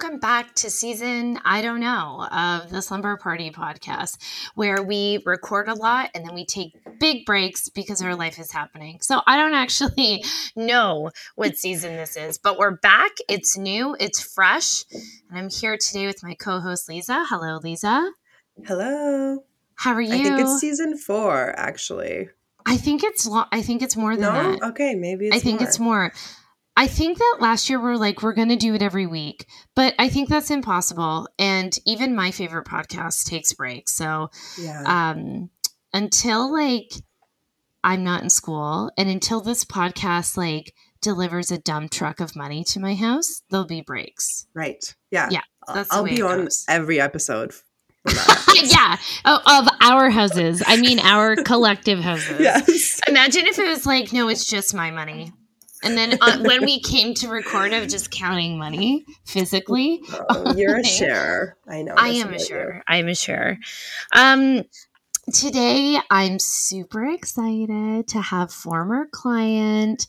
welcome back to season, I don't know, of the Slumber Party podcast, where we record a lot and then we take big breaks because our life is happening. So I don't actually know what season this is, but we're back. It's new, it's fresh. And I'm here today with my co host, Lisa. Hello, Lisa. Hello. How are you? I think it's season four, actually. I think it's lo- I think it's more than no? that. Okay, maybe I think more. it's more. I think that last year we are like, we're going to do it every week, but I think that's impossible. And even my favorite podcast takes breaks. So, Yeah. um, until like I'm not in school and until this podcast like delivers a dump truck of money to my house, there'll be breaks. right. Yeah. yeah, I'll- that's I'll be on every episode. yeah, oh, of our houses. I mean, our collective houses. yes. Imagine if it was like, no, it's just my money. And then uh, when we came to record, of just counting money physically. Oh, you're a Okay. sharer. I know. I am a about you. sure. I am a sure. Um, today, I'm super excited to have former client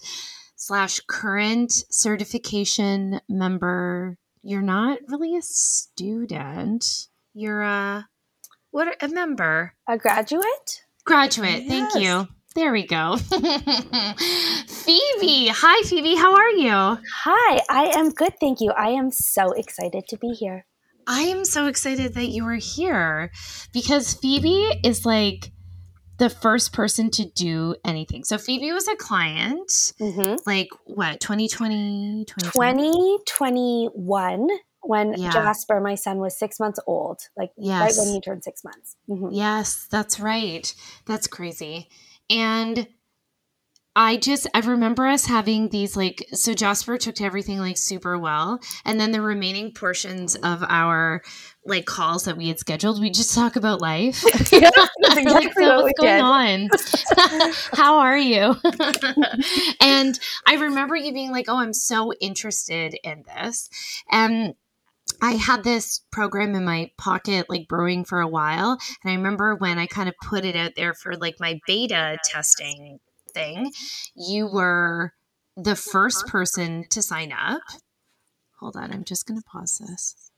slash current certification member. You're not really a student. You're a what? A member. A graduate? Graduate. Thank you. There we go. Phoebe. Hi, Phoebe. How are you? Hi, I am good, thank you. I am so excited to be here. I am so excited that you are here because Phoebe is like the first person to do anything. So Phoebe was a client, hmm like what, 2020, 2020? 2021, when Yeah. Jasper, my son, was six months old, like right when he turned six months. Mhm. Yes, that's right. That's crazy. And I just I remember us having these like so Jasper took to everything like super well. And then the remaining portions of our like calls that we had scheduled, we just talk about life. Yeah, exactly like, so what what's going on? How are you? and I remember you being like, "Oh, I'm so interested in this," and I had this program in my pocket, like brewing for a while. And I remember when I kind of put it out there for like my beta testing thing, you were the first person to sign up. Hold on, I'm just going to pause this.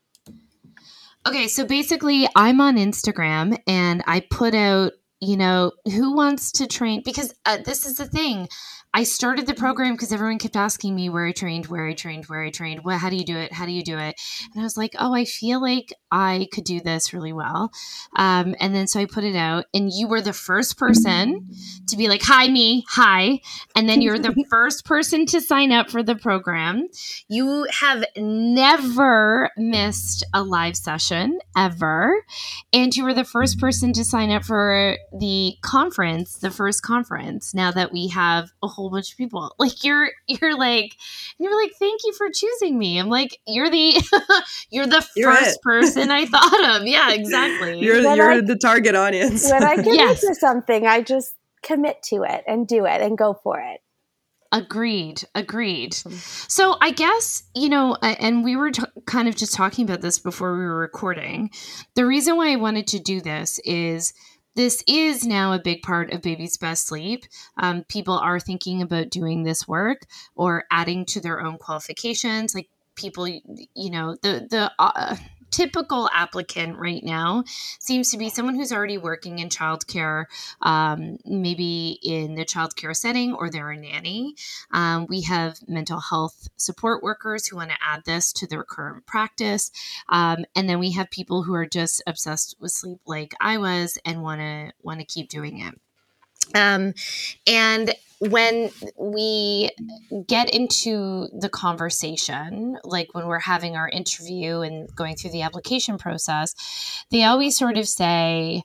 Okay, so basically, I'm on Instagram and I put out, you know, who wants to train? Because uh, this is the thing. I started the program because everyone kept asking me where I trained, where I trained, where I trained. What? How do you do it? How do you do it? And I was like, oh, I feel like I could do this really well. Um, and then so I put it out, and you were the first person to be like, hi, me, hi. And then you're the first person to sign up for the program. You have never missed a live session ever. And you were the first person to sign up for the conference, the first conference, now that we have a whole bunch of people. Like you're you're like you're like, thank you for choosing me. I'm like, you're the you're the You're first it. person I thought of. Yeah, exactly. You're When you're I- the target audience. When I commit Yes. to something, I just commit to it and do it and go for it. Agreed. Agreed. So I guess, you know, a- and we were t- kind of just talking about this before we were recording. The reason why I wanted to do this is this is now a big part of baby's best sleep. Um, people are thinking about doing this work or adding to their own qualifications. Like people, you know, the, the, uh, typical applicant right now seems to be someone who's already working in childcare um, maybe in the childcare setting or they're a nanny. Um, we have mental health support workers who want to add this to their current practice. Um, and then we have people who are just obsessed with sleep like I was and want to want to keep doing it. Um, and when we get into the conversation, like when we're having our interview and going through the application process, they always sort of say,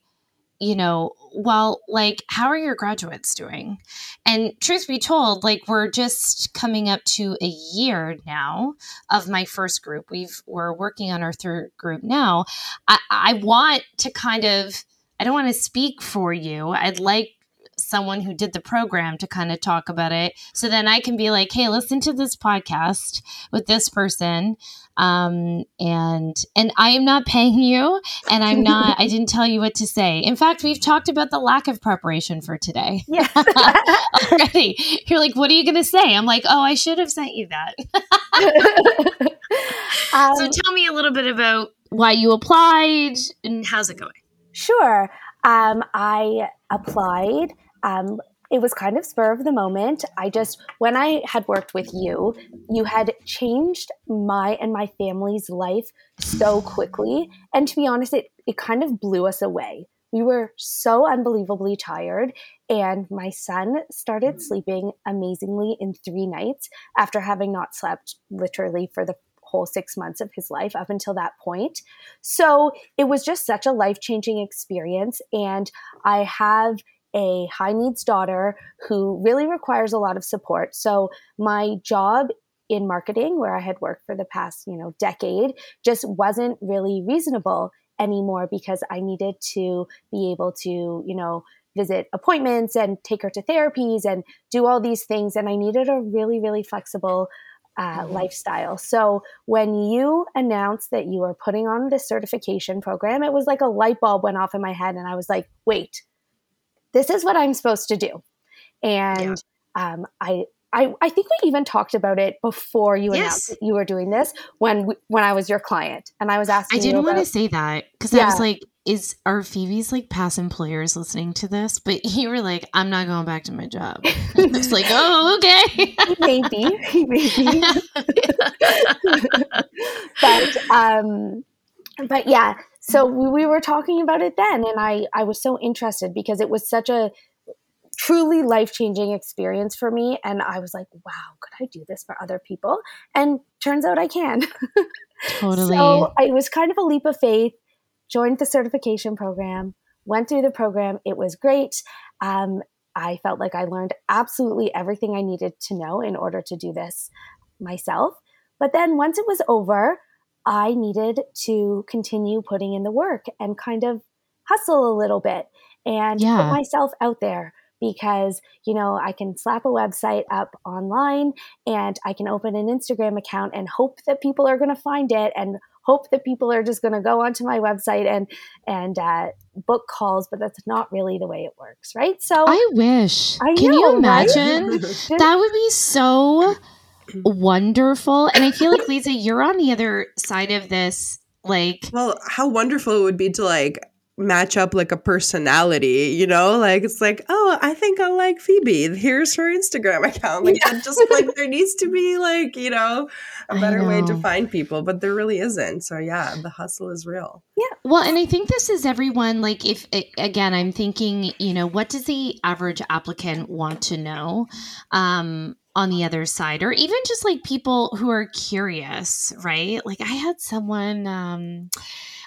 you know, well, like, how are your graduates doing? And truth be told, like, we're just coming up to a year now of my first group. We've we're working on our third group now. I, I want to kind of, I don't want to speak for you. I'd like someone who did the program to kind of talk about it so then i can be like hey listen to this podcast with this person um, and and i am not paying you and i'm not i didn't tell you what to say in fact we've talked about the lack of preparation for today Yeah. already you're like what are you going to say i'm like oh i should have sent you that um, so tell me a little bit about why you applied and how's it going? Sure. Um, I applied. Um, it was kind of spur of the moment. I just, when I had worked with you, you had changed my and my family's life so quickly. And to be honest, it, it kind of blew us away. We were so unbelievably tired, and my son started sleeping amazingly in three nights after having not slept literally for the whole six months of his life up until that point. So it was just such a life changing experience. And I have a high needs daughter who really requires a lot of support. So my job in marketing where I had worked for the past, you know, decade just wasn't really reasonable anymore because I needed to be able to, you know, visit appointments and take her to therapies and do all these things and I needed a really really flexible uh, mm-hmm. lifestyle. So when you announced that you were putting on this certification program, it was like a light bulb went off in my head, and I was like, "Wait, this is what I'm supposed to do." And yeah. um, I, I, I think we even talked about it before you yes. announced that you were doing this when we, when I was your client, and I was asking. I didn't want to say that because yeah. I was like, is are Phoebe's like past employers listening to this? But you were like, I'm not going back to my job. I was like, oh, okay. maybe, maybe. but um, but yeah. So we, we were talking about it then, and I I was so interested because it was such a truly life changing experience for me. And I was like, wow, could I do this for other people? And turns out I can. Totally. so it was kind of a leap of faith joined the certification program, went through the program. It was great. Um, I felt like I learned absolutely everything I needed to know in order to do this myself. But then once it was over, I needed to continue putting in the work and kind of hustle a little bit and yeah. put myself out there because you know I can slap a website up online and I can open an Instagram account and hope that people are going to find it and hope that people are just going to go onto my website and and uh, book calls, but that's not really the way it works, right? So I wish. I Can know, you imagine? Right? that would be so wonderful. And I feel like Lisa, you're on the other side of this. Like, well, how wonderful it would be to like match up like a personality, you know? Like it's like, oh, I think I like Phoebe. Here's her Instagram account. Like yeah. just like there needs to be like, you know, a better way to find people, but there really isn't. So yeah, the hustle is real. Yeah. Well, and I think this is everyone like if again, I'm thinking, you know, what does the average applicant want to know? Um on the other side or even just like people who are curious, right? Like I had someone um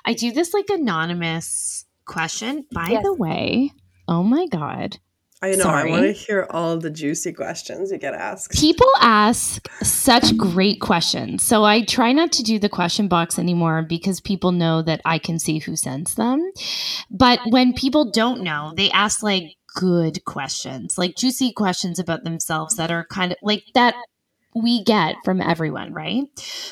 I do this like anonymous question. By yes. the way, oh my God. I know. Sorry. I want to hear all the juicy questions you get asked. People ask such great questions. So I try not to do the question box anymore because people know that I can see who sends them. But when people don't know, they ask like good questions, like juicy questions about themselves that are kind of like that we get from everyone, right?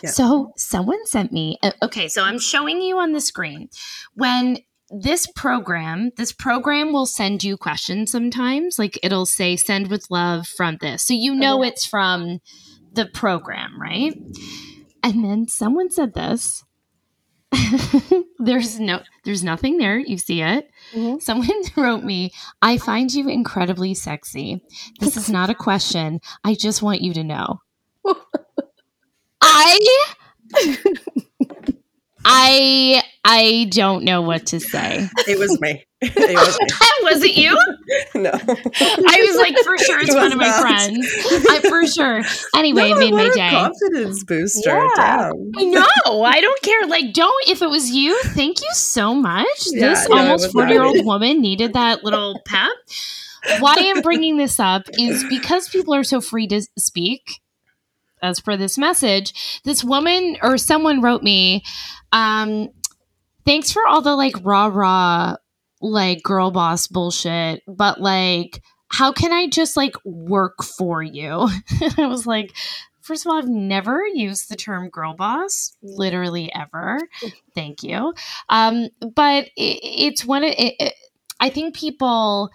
Yeah. So someone sent me, uh, okay, so I'm showing you on the screen when this program, this program will send you questions sometimes. Like it'll say send with love from this. So you know it's from the program, right? And then someone said this. there's no there's nothing there. You see it. Mm-hmm. Someone wrote me, I find you incredibly sexy. This is not a question. I just want you to know. I I I don't know what to say. It was me. It was, me. was it you? No. I was like, for sure, it's it one of my friends. I for sure. Anyway, no, it made my day. Confidence booster. Yeah. I know. I don't care. Like, don't. If it was you, thank you so much. Yeah, this no, almost forty year old woman needed that little pep. Why I'm bringing this up is because people are so free to speak as for this message, this woman or someone wrote me, um, thanks for all the like rah rah, like girl boss bullshit, but like, how can I just like work for you? I was like, first of all, I've never used the term girl boss, literally ever. Thank you. Um, but it, it's one of it, it, I think people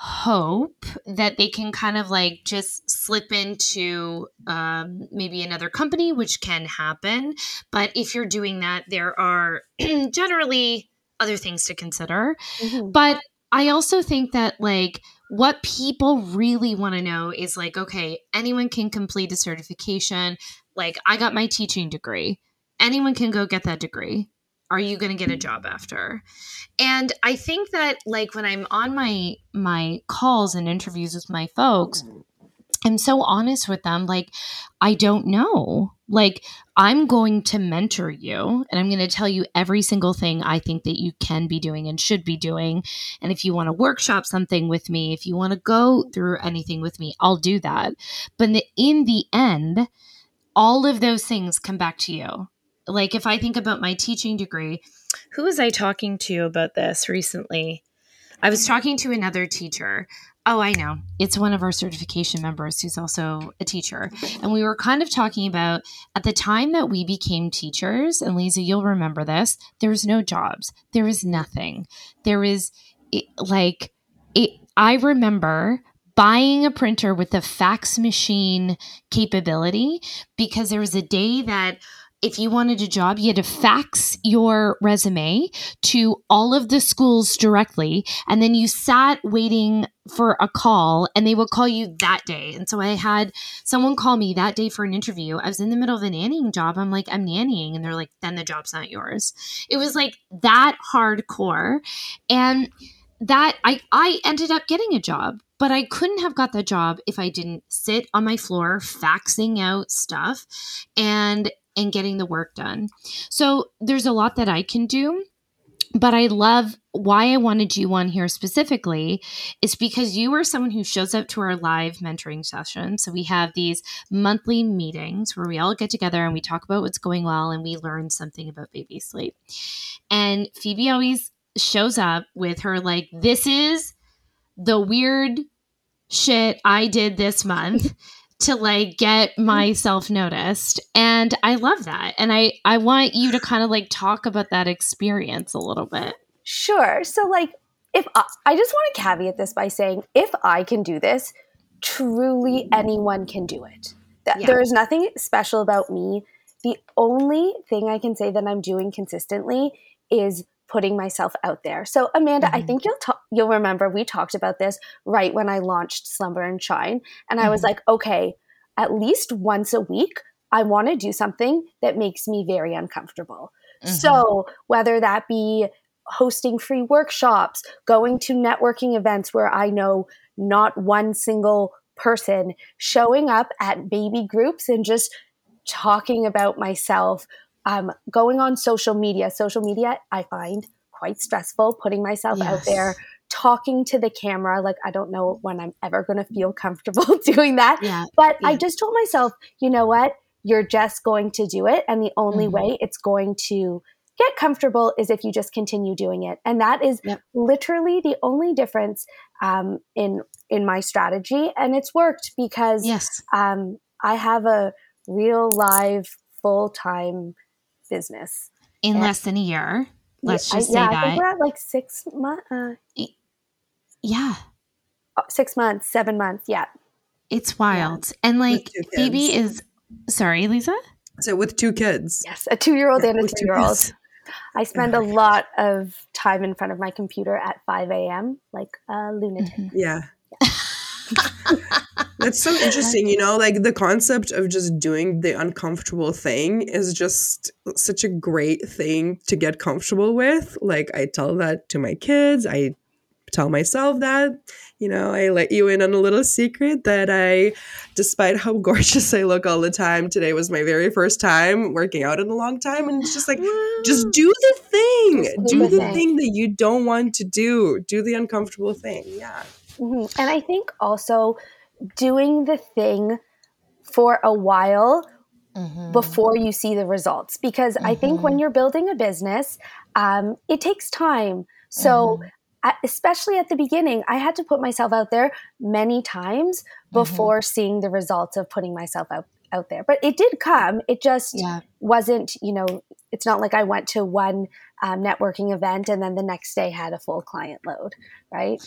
hope that they can kind of like just slip into um, maybe another company, which can happen. But if you're doing that, there are generally other things to consider. Mm-hmm. But I also think that like what people really want to know is like, okay, anyone can complete a certification. Like, I got my teaching degree. Anyone can go get that degree. Are you going to get a job after? And I think that like when I'm on my my calls and interviews with my folks, I'm so honest with them. Like, I don't know. Like, I'm going to mentor you and I'm going to tell you every single thing I think that you can be doing and should be doing. And if you want to workshop something with me, if you want to go through anything with me, I'll do that. But in the, in the end, all of those things come back to you. Like, if I think about my teaching degree, who was I talking to about this recently? I was talking to another teacher Oh, I know. It's one of our certification members who's also a teacher. And we were kind of talking about at the time that we became teachers, and Lisa, you'll remember this, there was no jobs. There was nothing. There it, like, it, I remember buying a printer with a fax machine capability because there was a day that if you wanted a job, you had to fax your resume to all of the schools directly. And then you sat waiting for a call and they would call you that day. And so I had someone call me that day for an interview. I was in the middle of a nannying job. I'm like, I'm nannying. And they're like, then the job's not yours. It was like that hardcore. And that I, I ended up getting a job but I couldn't have got that job if I didn't sit on my floor faxing out stuff and and getting the work done. So there's a lot that I can do. But I love why I wanted you on here specifically is because you are someone who shows up to our live mentoring session. So we have these monthly meetings where we all get together and we talk about what's going well and we learn something about baby sleep. And Phoebe always shows up with her like, this is the weird shit I did this month to like get mm-hmm. myself noticed and i love that and i i want you to kind of like talk about that experience a little bit sure so like if I, I just want to caveat this by saying if i can do this truly anyone can do it yeah. there is nothing special about me the only thing i can say that i'm doing consistently is putting myself out there. So Amanda, mm-hmm. I think you'll ta- you'll remember we talked about this right when I launched Slumber and Shine and mm-hmm. I was mm-hmm. like, okay, at least once a week I want to do something that makes me very uncomfortable. Mm-hmm. So, whether that be hosting free workshops, going to networking events where I know not one single person, showing up at baby groups and just talking about myself, um, going on social media. Social media, I find quite stressful, putting myself yes. out there, talking to the camera. Like, I don't know when I'm ever going to feel comfortable doing that. Yeah. But yeah. I just told myself, you know what? You're just going to do it. And the only mm-hmm. way it's going to get comfortable is if you just continue doing it. And that is yep. literally the only difference um, in in my strategy. And it's worked because yes. um, I have a real live full time business in and less than a year. Let's just I, say yeah, that. I think we're at like six months. Uh, yeah, uh, six months, seven months. Yeah, it's wild. Yeah. And like, Phoebe is sorry, Lisa. So with two kids, yes, a two-year-old yeah, and a two-year-old. I spend a lot of time in front of my computer at 5 a.m. like a lunatic. Mm-hmm. Yeah. That's so interesting, you know, like the concept of just doing the uncomfortable thing is just such a great thing to get comfortable with. Like I tell that to my kids, I tell myself that, you know, I let you in on a little secret that I despite how gorgeous I look all the time, today was my very first time working out in a long time and it's just like just do the thing. Do the thing that you don't want to do. Do the uncomfortable thing. Yeah. Mm-hmm. And I think also doing the thing for a while mm-hmm. before you see the results. Because mm-hmm. I think when mm-hmm. you're building a business, um, it takes time. So, mm-hmm. especially at the beginning, I had to put myself out there many times mm-hmm. before seeing the results of putting myself out out there. But it did come. It just yeah. wasn't, you know, it's not like I went to one um, networking event, and then the next day had a full client load, right?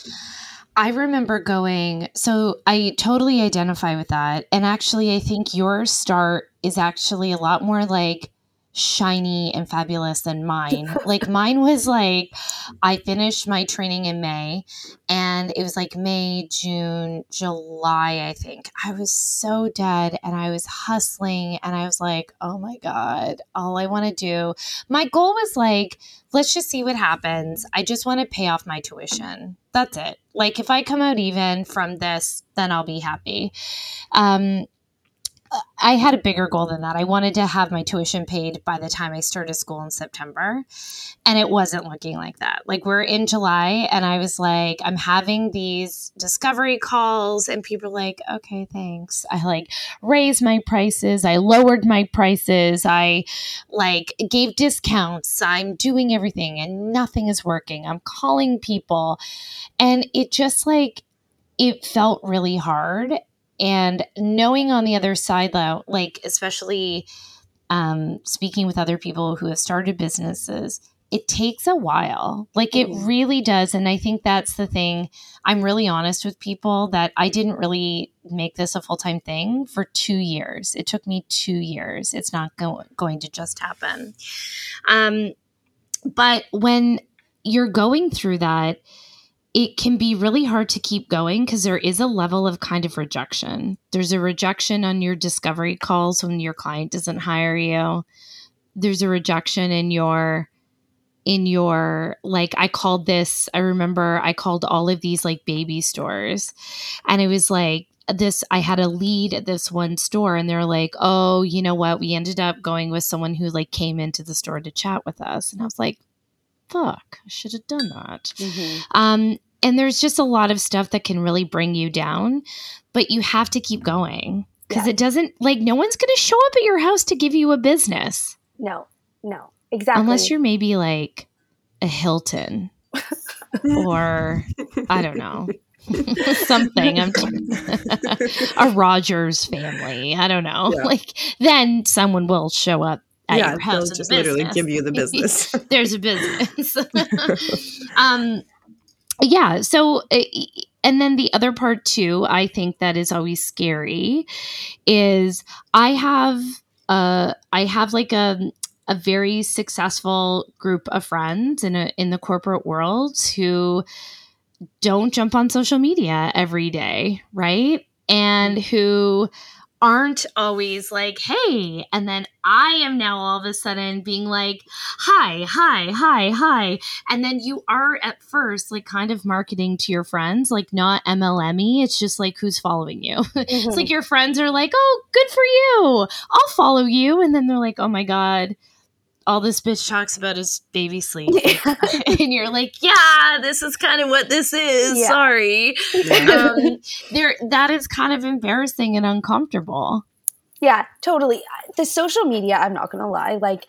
I remember going, so I totally identify with that. And actually, I think your start is actually a lot more like shiny and fabulous than mine. like mine was like I finished my training in May and it was like May, June, July, I think. I was so dead and I was hustling and I was like, "Oh my god, all I want to do." My goal was like, let's just see what happens. I just want to pay off my tuition. That's it. Like if I come out even from this, then I'll be happy. Um I had a bigger goal than that. I wanted to have my tuition paid by the time I started school in September. And it wasn't looking like that. Like, we're in July, and I was like, I'm having these discovery calls, and people are like, okay, thanks. I like raised my prices. I lowered my prices. I like gave discounts. I'm doing everything, and nothing is working. I'm calling people. And it just like, it felt really hard and knowing on the other side though like especially um, speaking with other people who have started businesses it takes a while. Like it mm-hmm. really does. And i think that's the thing. I'm really honest with people that i didn't really make this a full-time thing for two years. It took me two years. It's not go- going to just happen. Um, but when you're going through that it can be really hard to keep going because there is a level of kind of rejection. There's a rejection on your discovery calls when your client doesn't hire you. There's a rejection in your in your like I called this I remember I called all of these like baby stores and it was like this I had a lead at this one store and they're like, "Oh, you know what? We ended up going with someone who like came into the store to chat with us." And I was like, fuck, I should have done that. Mm-hmm. Um, and there's just a lot of stuff that can really bring you down, but you have to keep going because yeah. it doesn't like no one's going to show up at your house to give you a business. No, no, exactly. Unless you're maybe like a Hilton or I don't know. something I'm a Rogers family. I don't know. Yeah. Like then someone will show up at yeah, your house. They'll just literally give you the business. There's a business. um, yeah. So, eh, and then the other part too, I think that is always scary, is I have uh I have like a a very successful group of friends in a in the corporate world who don't jump on social media every day, right? And who aren't always like, hey. And then I am now all of a sudden being like, hi, hi, hi, hi. And then you are at first like kind of marketing to your friends, like not MLM It's just like who's following you. Mm-hmm. it's like your friends are like, oh, good for you. I'll follow you. And then they're like, oh my God all this bitch talks about is baby sleep. and you're like, yeah, this is kind of what this is. Yeah. Sorry. Um, there, that is kind of embarrassing and uncomfortable. Yeah, totally. The social media, I'm not going to lie. Like,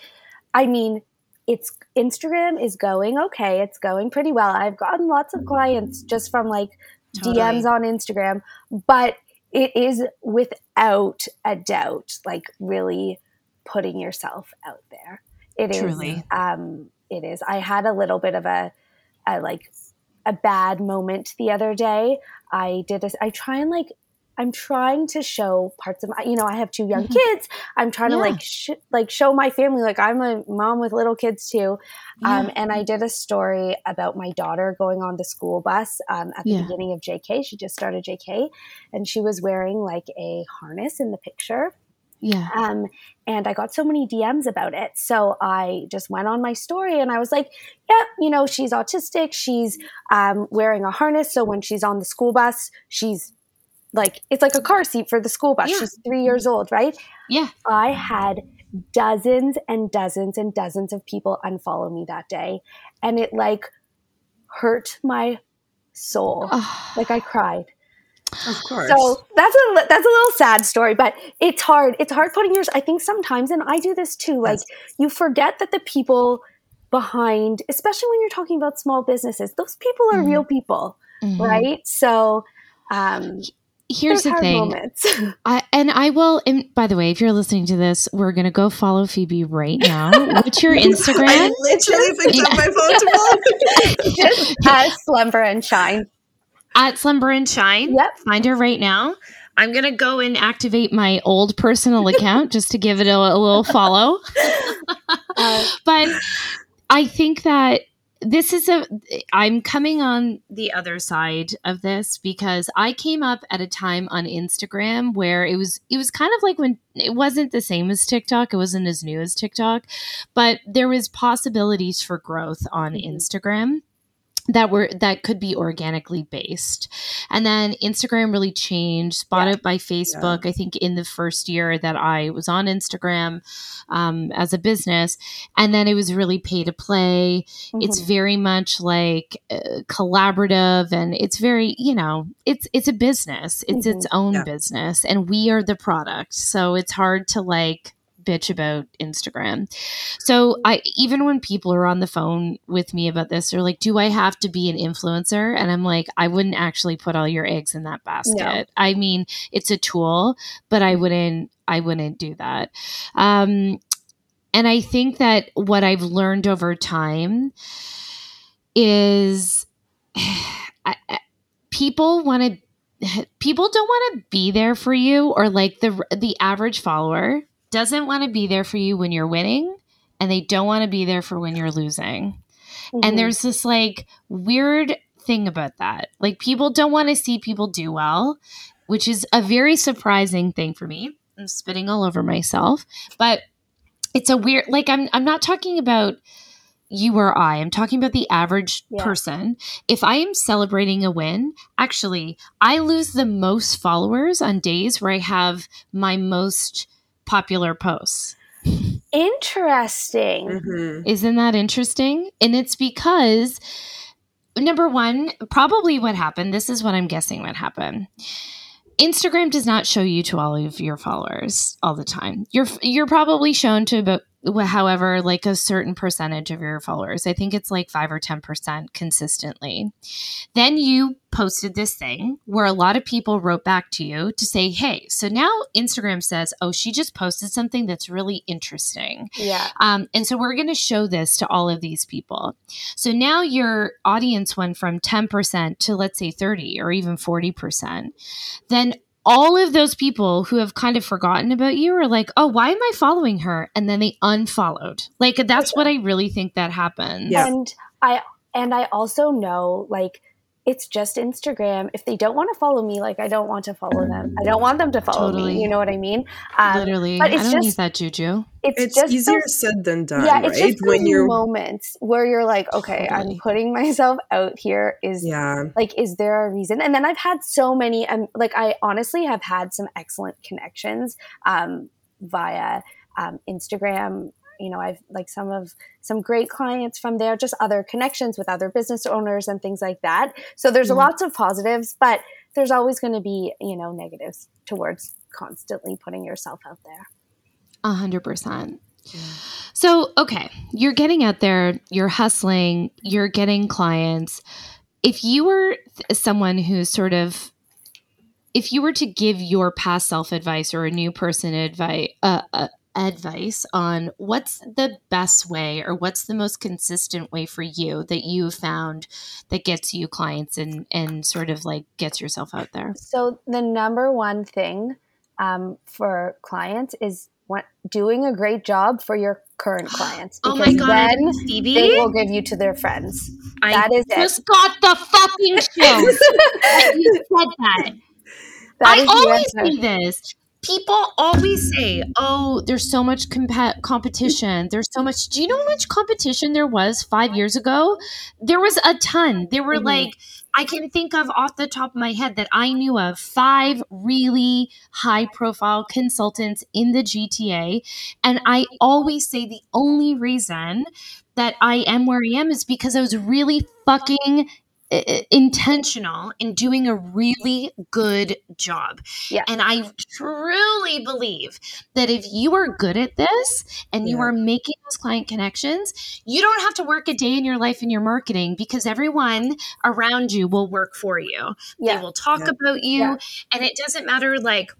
I mean, it's Instagram is going okay. It's going pretty well. I've gotten lots of clients just from like totally. DMs on Instagram, but it is without a doubt like really putting yourself out there. It Truly. is. Um, it is. I had a little bit of a, a like a bad moment the other day. I did. A, I try and like. I'm trying to show parts of my. You know, I have two young mm-hmm. kids. I'm trying yeah. to like sh- like show my family like I'm a mom with little kids too. Yeah. Um, and I did a story about my daughter going on the school bus um, at the yeah. beginning of JK. She just started JK, and she was wearing like a harness in the picture. Yeah. Um, and I got so many DMs about it. So I just went on my story and I was like, yeah, you know, she's autistic. She's um, wearing a harness. So when she's on the school bus, she's like, it's like a car seat for the school bus. Yeah. She's three years old, right? Yeah. I had dozens and dozens and dozens of people unfollow me that day. And it like hurt my soul. like I cried. Of course. So that's a that's a little sad story, but it's hard. It's hard putting yours. I think sometimes, and I do this too. Like yes. you forget that the people behind, especially when you're talking about small businesses, those people are mm-hmm. real people, mm-hmm. right? So, um, here's the hard thing. moments. I, and I will. And by the way, if you're listening to this, we're gonna go follow Phoebe right now. What's your instagram I Instagram? literally picked up my phone to follow. Just uh, slumber and shine. At Slumber and Shine. Yep. Find her right now. I'm gonna go and activate my old personal account just to give it a, a little follow. Uh, but I think that this is a I'm coming on the other side of this because I came up at a time on Instagram where it was it was kind of like when it wasn't the same as TikTok, it wasn't as new as TikTok, but there was possibilities for growth on Mhm. Instagram that were that could be organically based. And then instagram really changed. Bought Yeah. out by facebook i think in the first year that i was on instagram um, as a business. And then it was really pay to play. It's mhm. very much like uh, collaborative and it's very you know it's it's a business. It's its own Yeah. business and we are the product. So it's hard to like bitch about instagram. So i even when people are on the phone with me about this they're like do i have to be an influencer? And i'm like i wouldn't actually put all your eggs in that basket. I mean it's a tool but i wouldn't i wouldn't do that. Um and i think that what i've learned over time is I, I- people want to people don't want to be there for you or like the the average follower doesn't want to be there for you when you're winning and they don't want to be there for when you're losing. Mhm. and there's this like weird thing about that. Like people don't want to see people do well which is a very surprising thing for me. I'm spitting all over myself but it's a weird like i'm i'm not talking about you or i. I'm talking about the average Yeah. person. If i am celebrating a win actually i lose the most followers on days where i have my most popular posts Interesting. Mhm. isn't that interesting? And it's because number one, probably what happened, this is what I'm guessing what happened. Instagram does not show you to all of your followers all the time. You're you're probably shown to about however like a certain percentage of your followers. I think it's like 5 or 10% consistently. Then you posted this thing where a lot of people wrote back to you to say, "Hey, so now Instagram says, "Oh, she just posted something that's really interesting." Yeah. Um, and so we're going to show this to all of these people. So now your audience went from 10% to let's say 30 or even 40%. Then all of those people who have kind of forgotten about you are like, oh, why am I following her? And then they unfollowed. Like that's what I really think that happens. Yeah. And I and I also know like it's just Instagram. If they don't want to follow me, like I don't want to follow them. I don't want them to follow Totally. me. You know what I mean? Um, Literally. but I it's don't need that juju. it's, It's just easier those- said than done, yeah, right? it's just when you're moments where you're like, okay, Totally. I'm putting myself out here. Is yeah. like, is there a reason? And then I've had so many, um, like I honestly have had some excellent connections um, via um, Instagram. You know, I've like some of some great clients from there, just other connections with other business owners and things like that. So there's Mhm. lots of positives, but there's always going to be, you know, negatives towards constantly putting yourself out there. A hundred percent. So, okay, you're getting out there, you're hustling, you're getting clients. If you were someone who's sort of, if you were to give your past self advice or a new person advice, uh, uh, advice on what's the best way or what's the most consistent way for you that you found that gets you clients and and sort of like gets yourself out there. So the number one thing um, for clients is what, doing a great job for your current clients Oh my god, then Phoebe! they will give you to their friends. I that is it. just got the fucking chills. you said that. That I always do this. People always say, "Oh, there's so much compa- competition. There's so much." Do you know how much competition there was five years ago? There was a ton. There were Mhm. like I can think of off the top of my head that I knew of five really high profile consultants in the GTA, and I always say the only reason that I am where I am is because I was really fucking intentional in doing a really good job. Yeah. And I truly believe that if you are good at this and you are making those client connections, you don't have to work a day in your life in your marketing because everyone around you will work for you. They will talk Yeah. about you. Yeah. And it doesn't matter, like,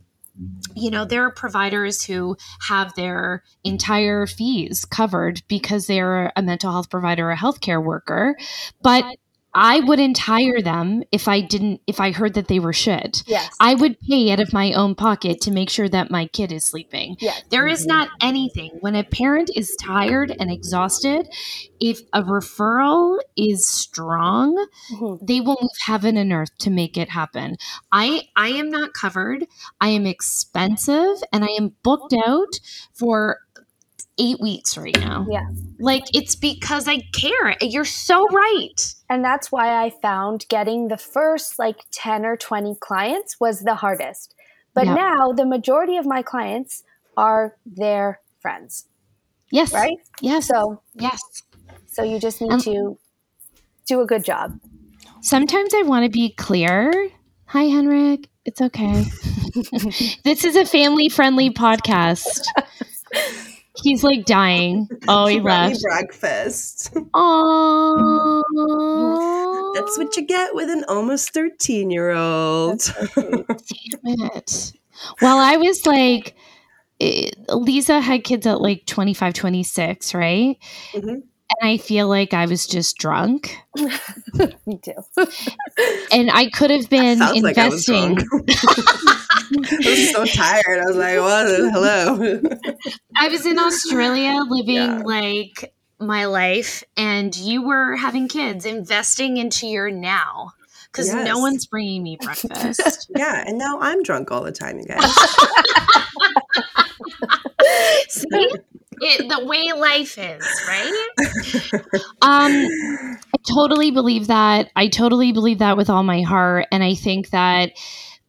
you know, there are providers who have their entire fees covered because they're a mental health provider or a healthcare worker. But I wouldn't hire them if I didn't, if I heard that they were shit. Yes. I would pay out of my own pocket to make sure that my kid is sleeping. yes. There is Mhm. not anything. When a parent is tired and exhausted, if a referral is strong, Mhm. they will move heaven and earth to make it happen. I I am not covered. I am expensive and I am booked out for 8 weeks right now. Yeah. Like it's because I care. You're so right. And that's why I found getting the first like 10 or 20 clients was the hardest. But Yeah. now the majority of my clients are their friends, Yes. right? Yes. So yes. so you just need Um, to do a good job. Sometimes I want to be clear. Hi, Henrik. It's okay. this is a family friendly podcast. He's like dying. Oh, he brought left. breakfast. Oh, That's what you get with an almost 13 year old. Damn it. Well, I was like, eh, Lisa had kids at like 25, 26, right? Mhm. And I feel like I was just drunk. Me too. And I could have been Sounds like I was investing. drunk. I was so tired. I was like, what? Hello. I was in Australia living Yeah. like my life, and you were having kids, investing into your now because no one's bringing me breakfast. yeah, and now I'm drunk all the time, you guys. See? It, the way life is, right? Um, I totally believe that. I totally believe that with all my heart. And I think that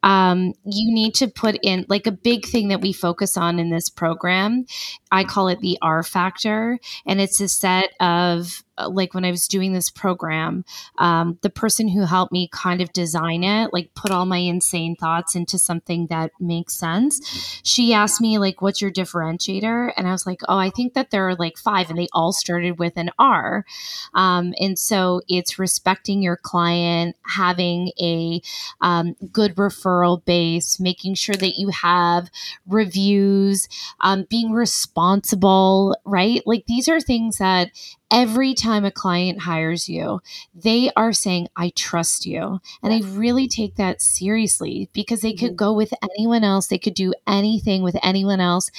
um, you need to put in like a big thing that we focus on in this program. I call it the R factor. And it's a set of, like, when I was doing this program, um, the person who helped me kind of design it, like, put all my insane thoughts into something that makes sense. She asked me, like, what's your differentiator? And I was like, oh, I think that there are like five, and they all started with an R. Um, and so it's respecting your client, having a um, good referral base, making sure that you have reviews, um, being responsible, right? Like these are things that every time a client hires you, they are saying, I trust you. And I really take that seriously because they could Mhm. go with anyone else, they could do anything with anyone else.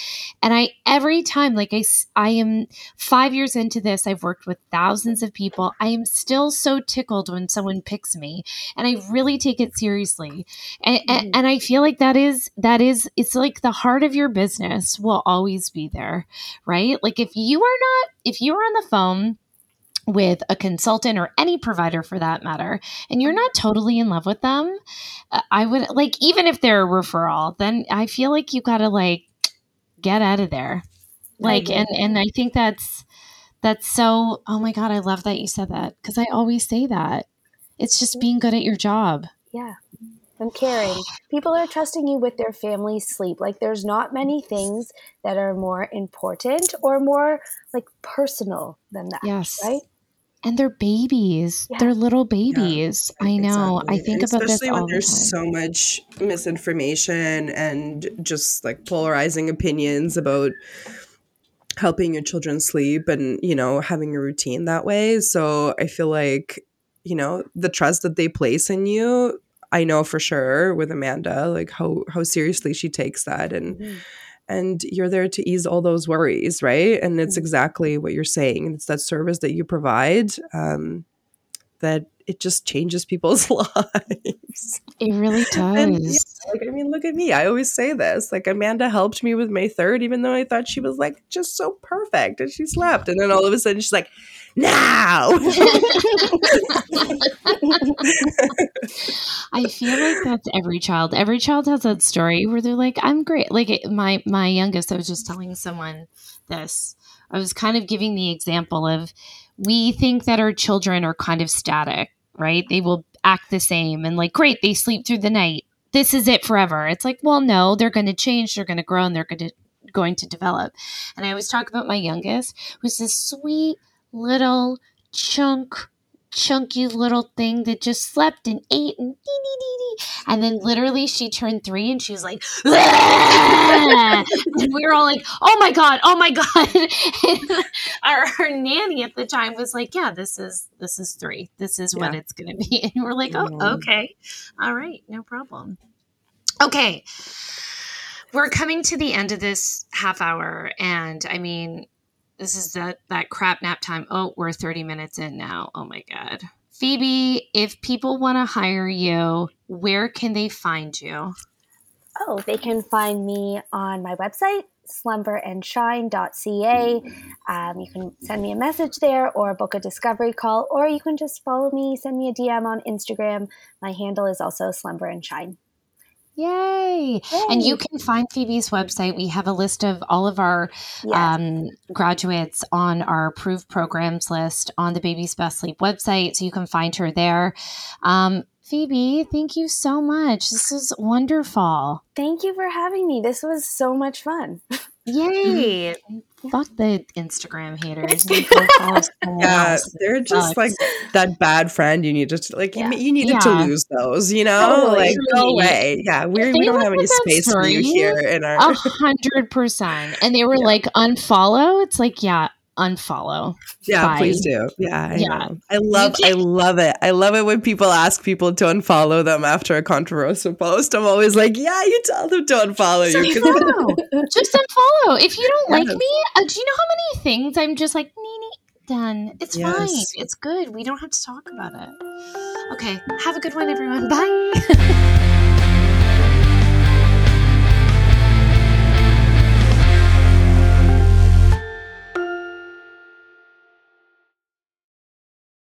And I, every time, like I, I am five years into this, I've worked with thousands of people. I am still so tickled when someone picks me and I really take it seriously. And, and, Mhm. and I feel like that is, that is, it's like the heart of your business will always be there, right? Like if you are not, if you are on the phone, with a consultant or any provider for that matter, and you're not totally in love with them, uh, I would like, even if they're a referral, then I feel like you got to like get out of there. Like, and, and I think that's, that's so, oh my God, I love that you said that because I always say that. It's just being good at your job. Yeah. And caring. People are trusting you with their family's sleep. Like there's not many things that are more important or more like personal than that. Yes. Right? And they're babies. Yeah. They're little babies. I know. Exactly. I think And about this especially all when the there's time. so much misinformation and just like polarizing opinions about helping your children sleep and you know having a routine that way so i feel like you know the trust that they place in you i know for sure with amanda like how how seriously she takes that and Mhm. And you're there to ease all those worries right and it's Mhm. exactly what you're saying it's that service that you provide um that it just changes people's lives It really And, yeah, does. like I mean, look at me. I always say this. Like Amanda helped me with May 3rd, even though I thought she was like just so perfect and she slept. And then all of a sudden she's like, now. I feel like that's every child. Every child has that story where they're like, "I'm great." Like my my youngest, I was just telling someone this. I was kind of giving the example of we think that our children are kind of static, right? They will act the same and like, great, they sleep through the night. This is it forever. It's like, well, no, they're going to change, they're going to grow, and they're going to going to develop. And I always talk about my youngest, who's this sweet little chunk chunky little thing that just slept and ate and dee, dee, dee, dee. and then literally she turned three and she was like and we were all like oh my god oh my god. Our, our, nanny at the time was like yeah this is this is three. This is what it's gonna be. And we're like oh mm-hmm. okay. All right no problem. Okay. We're coming to the end of this half hour and i mean this is that that crap nap time. Oh, we're 30 minutes in now. Oh my god. Phoebe, if people want to hire you, where can they find you? Oh, they can find me on my website, slumberandshine.ca. Um, you can send me a message there or book a discovery call, or you can just follow me, send me a DM on Instagram. My handle is also slumber and shine. Yay. Yay. And you can find Phoebe's website. We have a list of all of our yeah. um, graduates on our approved programs list on the Baby's Best Sleep website. So you can find her there. Um, Phoebe, thank you so much. This is wonderful. Thank you for having me. This was so much fun. Mm-hmm. Yay. Fuck the Instagram haters. yeah, they're just like that bad friend you need to like yeah. you needed yeah. to lose those, you know? Totally. Like go away. Yeah, we we don't have any space for you here in our a hundred percent. And they were yeah. like unfollow. It's like, yeah, unfollow. Yeah, Bye. please do. Yeah, I yeah. Know. I love I love it. I love it when people ask people to unfollow them after a controversial post. I'm always like, yeah, you tell them to unfollow you. just unfollow. If you don't yes. like me, uh, do you know how many things I'm just like, Nini, done. It's yes. fine. It's good. We don't have to talk about it. Okay. Have a good one, everyone. Bye.